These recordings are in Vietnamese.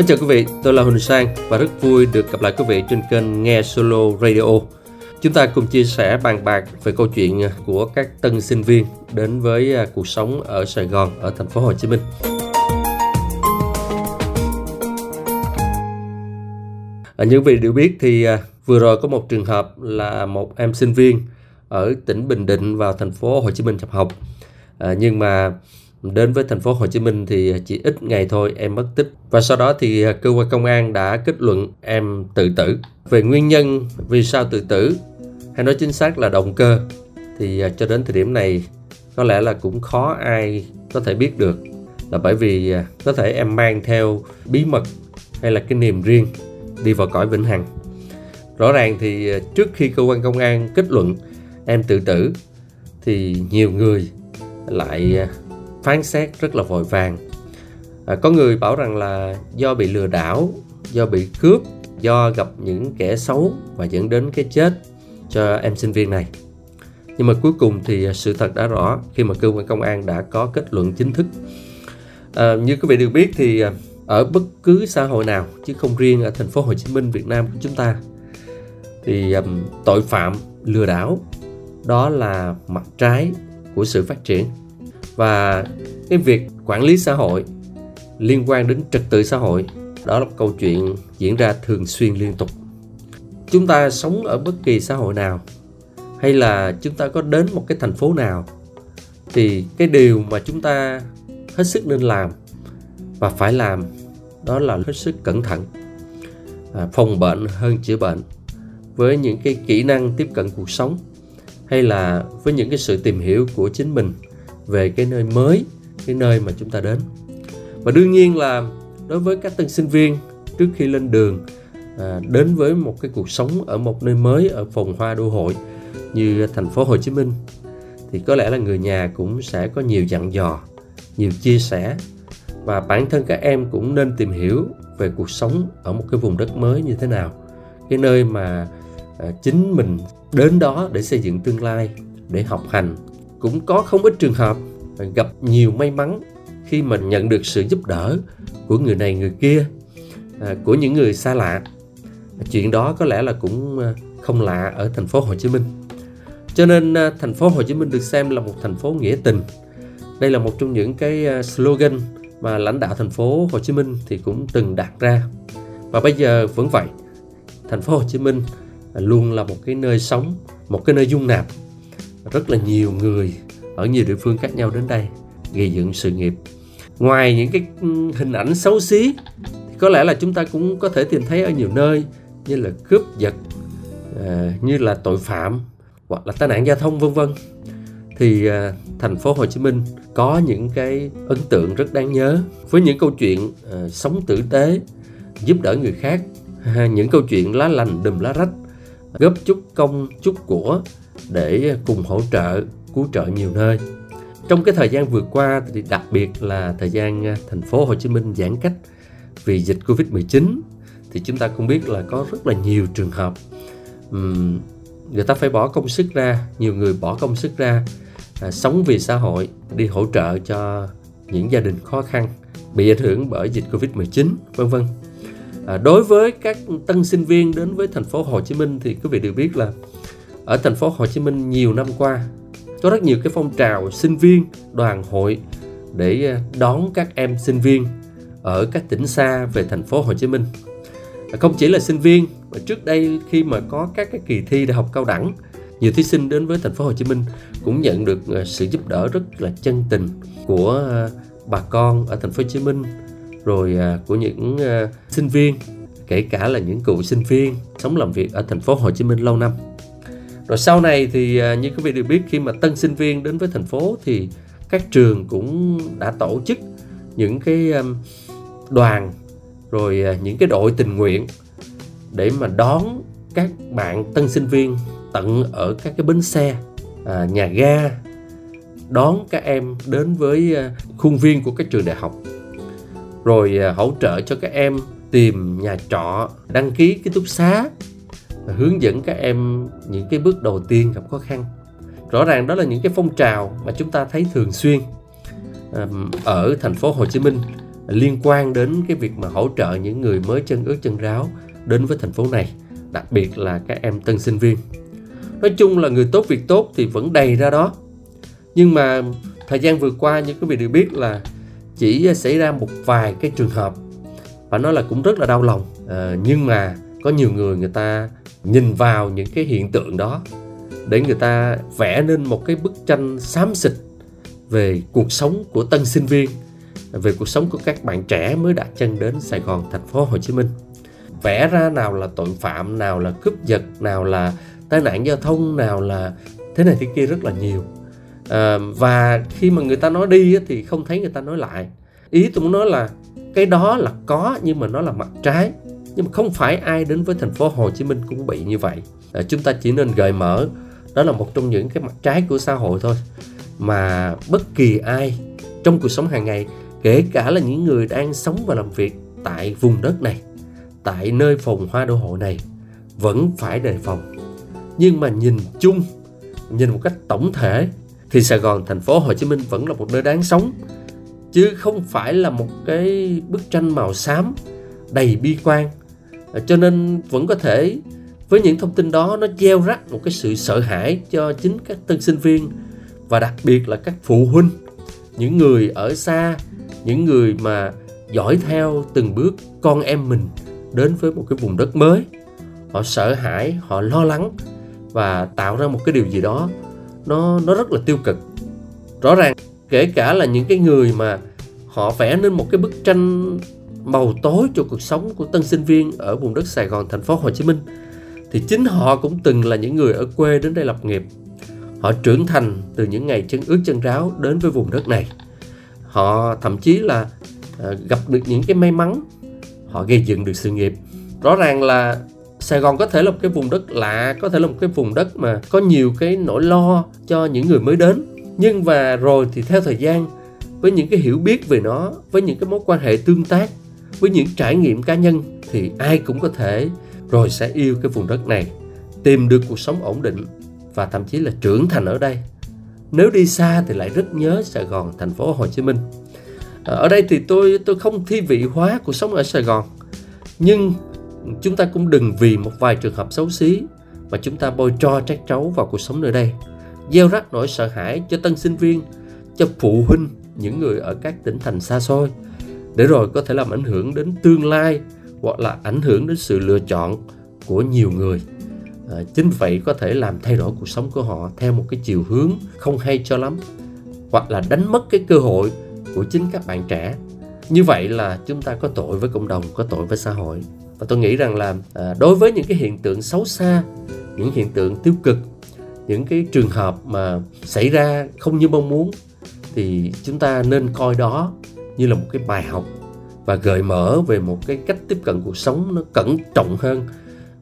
Mến chào quý vị, tôi là Huỳnh Sang và rất vui được gặp lại quý vị trên kênh Nghe Solo Radio. Chúng ta cùng chia sẻ bàn bạc về câu chuyện của các tân sinh viên đến với à, cuộc sống ở Sài Gòn, ở thành phố Hồ Chí Minh. À, như quý vị đều biết thì à, vừa rồi có một trường hợp là một em sinh viên ở tỉnh Bình Định vào thành phố Hồ Chí Minh nhập học. À, nhưng mà đến với thành phố Hồ Chí Minh thì chỉ ít ngày thôi em mất tích. Và sau đó thì cơ quan công an đã kết luận em tự tử. Về nguyên nhân vì sao tự tử hay nói chính xác là động cơ, thì à, cho đến thời điểm này có lẽ là cũng khó ai có thể biết được. Là bởi vì à, có thể em mang theo bí mật hay là cái niềm riêng đi vào cõi vĩnh hằng. Rõ ràng thì à, trước khi cơ quan công an kết luận em tự tử thì nhiều người lại phán xét rất là vội vàng. À, có người bảo rằng là do bị lừa đảo do bị cướp do gặp những kẻ xấu và dẫn đến cái chết cho em sinh viên này. Nhưng mà cuối cùng thì à, sự thật đã rõ khi mà cơ quan công an đã có kết luận chính thức. À, như quý vị được biết thì à, ở bất cứ xã hội nào chứ không riêng ở thành phố Hồ Chí Minh Việt Nam của chúng ta thì um, tội phạm lừa đảo đó là mặt trái của sự phát triển và cái việc quản lý xã hội liên quan đến trật tự xã hội đó là một câu chuyện diễn ra thường xuyên liên tục. Chúng ta sống ở bất kỳ xã hội nào hay là chúng ta có đến một cái thành phố nào thì cái điều mà chúng ta hết sức nên làm và phải làm đó là hết sức cẩn thận à, phòng bệnh hơn chữa bệnh với những cái kỹ năng tiếp cận cuộc sống hay là với những cái sự tìm hiểu của chính mình về cái nơi mới cái nơi mà chúng ta đến. Và đương nhiên là đối với các tân sinh viên trước khi lên đường à, đến với một cái cuộc sống ở một nơi mới ở phòng hoa đô hội như thành phố Hồ Chí Minh thì có lẽ là người nhà cũng sẽ có nhiều dặn dò nhiều chia sẻ. Và bản thân các em cũng nên tìm hiểu về cuộc sống ở một cái vùng đất mới như thế nào cái nơi mà à, chính mình đến đó để xây dựng tương lai để học hành cũng có không ít trường hợp gặp nhiều may mắn khi mình nhận được sự giúp đỡ của người này người kia à, của những người xa lạ. Chuyện đó có lẽ là cũng à, không lạ ở thành phố Hồ Chí Minh. Cho nên à, thành phố Hồ Chí Minh được xem là một thành phố nghĩa tình. Đây là một trong những cái à, slogan mà lãnh đạo thành phố Hồ Chí Minh thì cũng từng đặt ra. Và bây giờ vẫn vậy thành phố Hồ Chí Minh luôn là một cái nơi sống một cái nơi dung nạp rất là nhiều người ở nhiều địa phương khác nhau đến đây gây dựng sự nghiệp. Ngoài những cái hình ảnh xấu xí thì có lẽ là chúng ta cũng có thể tìm thấy ở nhiều nơi như là cướp giật à, như là tội phạm hoặc là tai nạn giao thông vân vân. Thì à, thành phố Hồ Chí Minh có những cái ấn tượng rất đáng nhớ với những câu chuyện à, sống tử tế giúp đỡ người khác. À, những câu chuyện lá lành đùm lá rách góp chút công chút của để cùng hỗ trợ cứu trợ nhiều nơi trong cái thời gian vừa qua thì đặc biệt là thời gian à, thành phố Hồ Chí Minh giãn cách vì dịch Covid-19 thì chúng ta cũng biết là có rất là nhiều trường hợp um, người ta phải bỏ công sức ra nhiều người bỏ công sức ra à, sống vì xã hội đi hỗ trợ cho những gia đình khó khăn bị ảnh hưởng bởi dịch Covid-19 vân vân. À, đối với các tân sinh viên đến với thành phố Hồ Chí Minh thì quý vị đều biết là ở thành phố Hồ Chí Minh nhiều năm qua có rất nhiều cái phong trào sinh viên đoàn hội để à, đón các em sinh viên ở các tỉnh xa về thành phố Hồ Chí Minh. À, không chỉ là sinh viên mà trước đây khi mà có các cái kỳ thi đại học cao đẳng nhiều thí sinh đến với thành phố Hồ Chí Minh cũng nhận được à, sự giúp đỡ rất là chân tình của bà con ở thành phố Hồ Chí Minh rồi à, của những à, sinh viên, kể cả là những cựu sinh viên sống làm việc ở thành phố Hồ Chí Minh lâu năm. Rồi sau này thì à, như quý vị đều biết, khi mà tân sinh viên đến với thành phố thì các trường cũng đã tổ chức những cái đoàn, rồi những cái đội tình nguyện để mà đón các bạn tân sinh viên tận ở các cái bến xe nhà ga, đón các em đến với khuôn viên của các trường đại học rồi à, hỗ trợ cho các em tìm nhà trọ, đăng ký ký túc xá hướng dẫn các em những cái bước đầu tiên gặp khó khăn. Rõ ràng đó là những cái phong trào mà chúng ta thấy thường xuyên ở thành phố Hồ Chí Minh liên quan đến cái việc mà hỗ trợ những người mới chân ướt chân ráo đến với thành phố này, đặc biệt là các em tân sinh viên. Nói chung là người tốt việc tốt thì vẫn đầy ra đó. Nhưng mà thời gian vừa qua, như quý vị được biết là chỉ ờ, xảy ra một vài cái trường hợp và nó là cũng rất là đau lòng. À, nhưng mà có nhiều người người ta nhìn vào những cái hiện tượng đó để người ta vẽ nên một cái bức tranh xám xịt về cuộc sống của tân sinh viên về cuộc sống của các bạn trẻ mới đặt chân đến Sài Gòn thành phố Hồ Chí Minh. Vẽ ra nào là tội phạm nào là cướp giật nào là tai nạn giao thông nào là thế này thế kia rất là nhiều à, và khi mà người ta nói đi thì không thấy người ta nói lại. Ý tôi muốn nói là cái đó là có nhưng mà nó là mặt trái. Nhưng mà không phải ai đến với thành phố Hồ Chí Minh cũng bị như vậy. À, chúng ta chỉ nên gợi mở. Đó là một trong những cái mặt trái của xã hội thôi. Mà bất kỳ ai trong cuộc sống hàng ngày kể cả là những người đang sống và làm việc tại vùng đất này tại nơi phòng hoa đô hội này vẫn phải đề phòng. Nhưng mà nhìn chung nhìn một cách tổng thể thì Sài Gòn thành phố Hồ Chí Minh vẫn là một nơi đáng sống, chứ không phải là một cái bức tranh màu xám đầy bi quan. Cho nên vẫn có thể với những thông tin đó, nó gieo rắc một cái sự sợ hãi cho chính các tân sinh viên và đặc biệt là các phụ huynh, những người ở xa, những người mà dõi theo từng bước con em mình đến với một cái vùng đất mới. Họ sợ hãi, họ lo lắng và tạo ra một cái điều gì đó nó nó rất là tiêu cực. Rõ ràng, kể cả là những cái người mà họ vẽ nên một cái bức tranh màu tối cho cuộc sống của tân sinh viên ở vùng đất Sài Gòn, thành phố Hồ Chí Minh, thì chính họ cũng từng là những người ở quê đến đây lập nghiệp. Họ trưởng thành từ những ngày chân ướt chân ráo đến với vùng đất này. Họ thậm chí là à, gặp được những cái may mắn. Họ gây dựng được sự nghiệp. Rõ ràng là Sài Gòn có thể là một cái vùng đất lạ, có thể là một cái vùng đất mà có nhiều cái nỗi lo cho những người mới đến. Nhưng và rồi thì theo thời gian, với những cái hiểu biết về nó, với những cái mối quan hệ tương tác, với những trải nghiệm cá nhân thì ai cũng có thể rồi sẽ yêu cái vùng đất này, tìm được cuộc sống ổn định và thậm chí là trưởng thành ở đây. Nếu đi xa thì lại rất nhớ Sài Gòn, thành phố Hồ Chí Minh. Ờ, ở đây thì tôi tôi không thi vị hóa cuộc sống ở Sài Gòn. Nhưng chúng ta cũng đừng vì một vài trường hợp xấu xí mà chúng ta bôi tro trách trấu vào cuộc sống nơi đây. Gieo rắc nỗi sợ hãi cho tân sinh viên cho phụ huynh những người ở các tỉnh thành xa xôi để rồi có thể làm ảnh hưởng đến tương lai hoặc là ảnh hưởng đến sự lựa chọn của nhiều người. À, chính vậy có thể làm thay đổi cuộc sống của họ theo một cái chiều hướng không hay cho lắm hoặc là đánh mất cái cơ hội của chính các bạn trẻ. Như vậy là chúng ta có tội với cộng đồng có tội với xã hội và tôi nghĩ rằng là à, đối với những cái hiện tượng xấu xa những hiện tượng tiêu cực những cái trường hợp mà xảy ra không như mong muốn thì chúng ta nên coi đó như là một cái bài học và gợi mở về một cái cách tiếp cận cuộc sống nó cẩn trọng hơn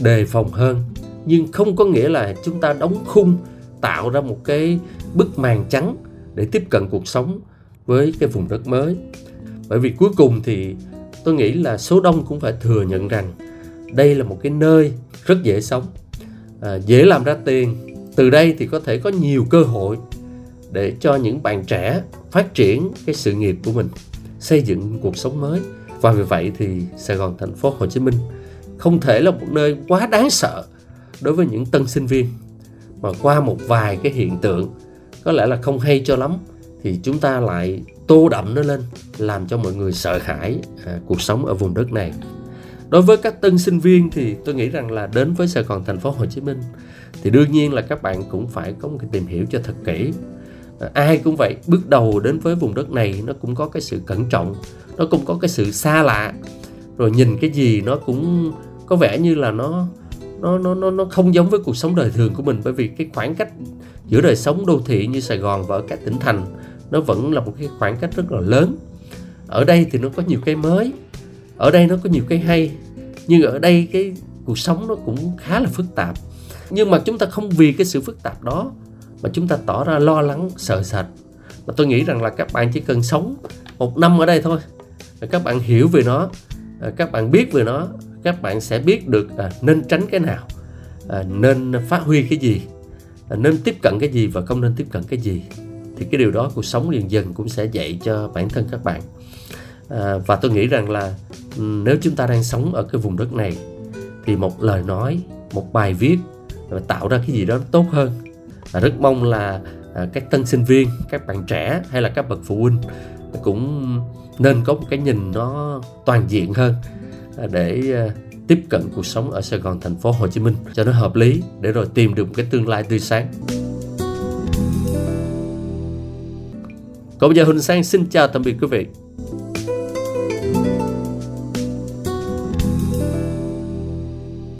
đề phòng hơn. Nhưng không có nghĩa là chúng ta đóng khung tạo ra một cái bức màn trắng để tiếp cận cuộc sống với cái vùng đất mới. Bởi vì cuối cùng thì tôi nghĩ là số đông cũng phải thừa nhận rằng đây là một cái nơi rất dễ sống à, dễ làm ra tiền. Từ đây thì có thể có nhiều cơ hội để cho những bạn trẻ phát triển cái sự nghiệp của mình xây dựng cuộc sống mới. Và vì vậy thì Sài Gòn thành phố Hồ Chí Minh không thể là một nơi quá đáng sợ đối với những tân sinh viên. Mà qua một vài cái hiện tượng có lẽ là không hay cho lắm thì chúng ta lại tô đậm nó lên làm cho mọi người sợ hãi à, cuộc sống ở vùng đất này. Đối với các tân sinh viên thì tôi nghĩ rằng là đến với Sài Gòn thành phố Hồ Chí Minh thì đương nhiên là các bạn cũng phải có một cái tìm hiểu cho thật kỹ. À, ai cũng vậy bước đầu đến với vùng đất này nó cũng có cái sự cẩn trọng nó cũng có cái sự xa lạ. Rồi nhìn cái gì nó cũng có vẻ như là nó nó nó nó nó không giống với cuộc sống đời thường của mình. Bởi vì cái khoảng cách giữa đời sống đô thị như Sài Gòn và ở các tỉnh thành nó vẫn là một cái khoảng cách rất là lớn. Ở đây thì nó có nhiều cái mới ở đây nó có nhiều cái hay nhưng ở đây cái cuộc sống nó cũng khá là phức tạp. Nhưng mà chúng ta không vì cái sự phức tạp đó mà chúng ta tỏ ra lo lắng sợ sệt. Mà tôi nghĩ rằng là các bạn chỉ cần sống một năm ở đây thôi các bạn hiểu về nó à, các bạn biết về nó các bạn sẽ biết được à, nên tránh cái nào à, nên phát huy cái gì à, nên tiếp cận cái gì và không nên tiếp cận cái gì thì cái điều đó cuộc sống dần dần cũng sẽ dạy cho bản thân các bạn à, và tôi nghĩ rằng là nếu chúng ta đang sống ở cái vùng đất này thì một lời nói một bài viết tạo ra cái gì đó tốt hơn à, rất mong là à, các tân sinh viên các bạn trẻ hay là các bậc phụ huynh cũng nên có một cái nhìn nó toàn diện hơn à, để à, tiếp cận cuộc sống ở Sài Gòn thành phố Hồ Chí Minh cho nó hợp lý để rồi tìm được một cái tương lai tươi sáng. Còn bây giờ Huỳnh Sang xin chào tạm biệt quý vị.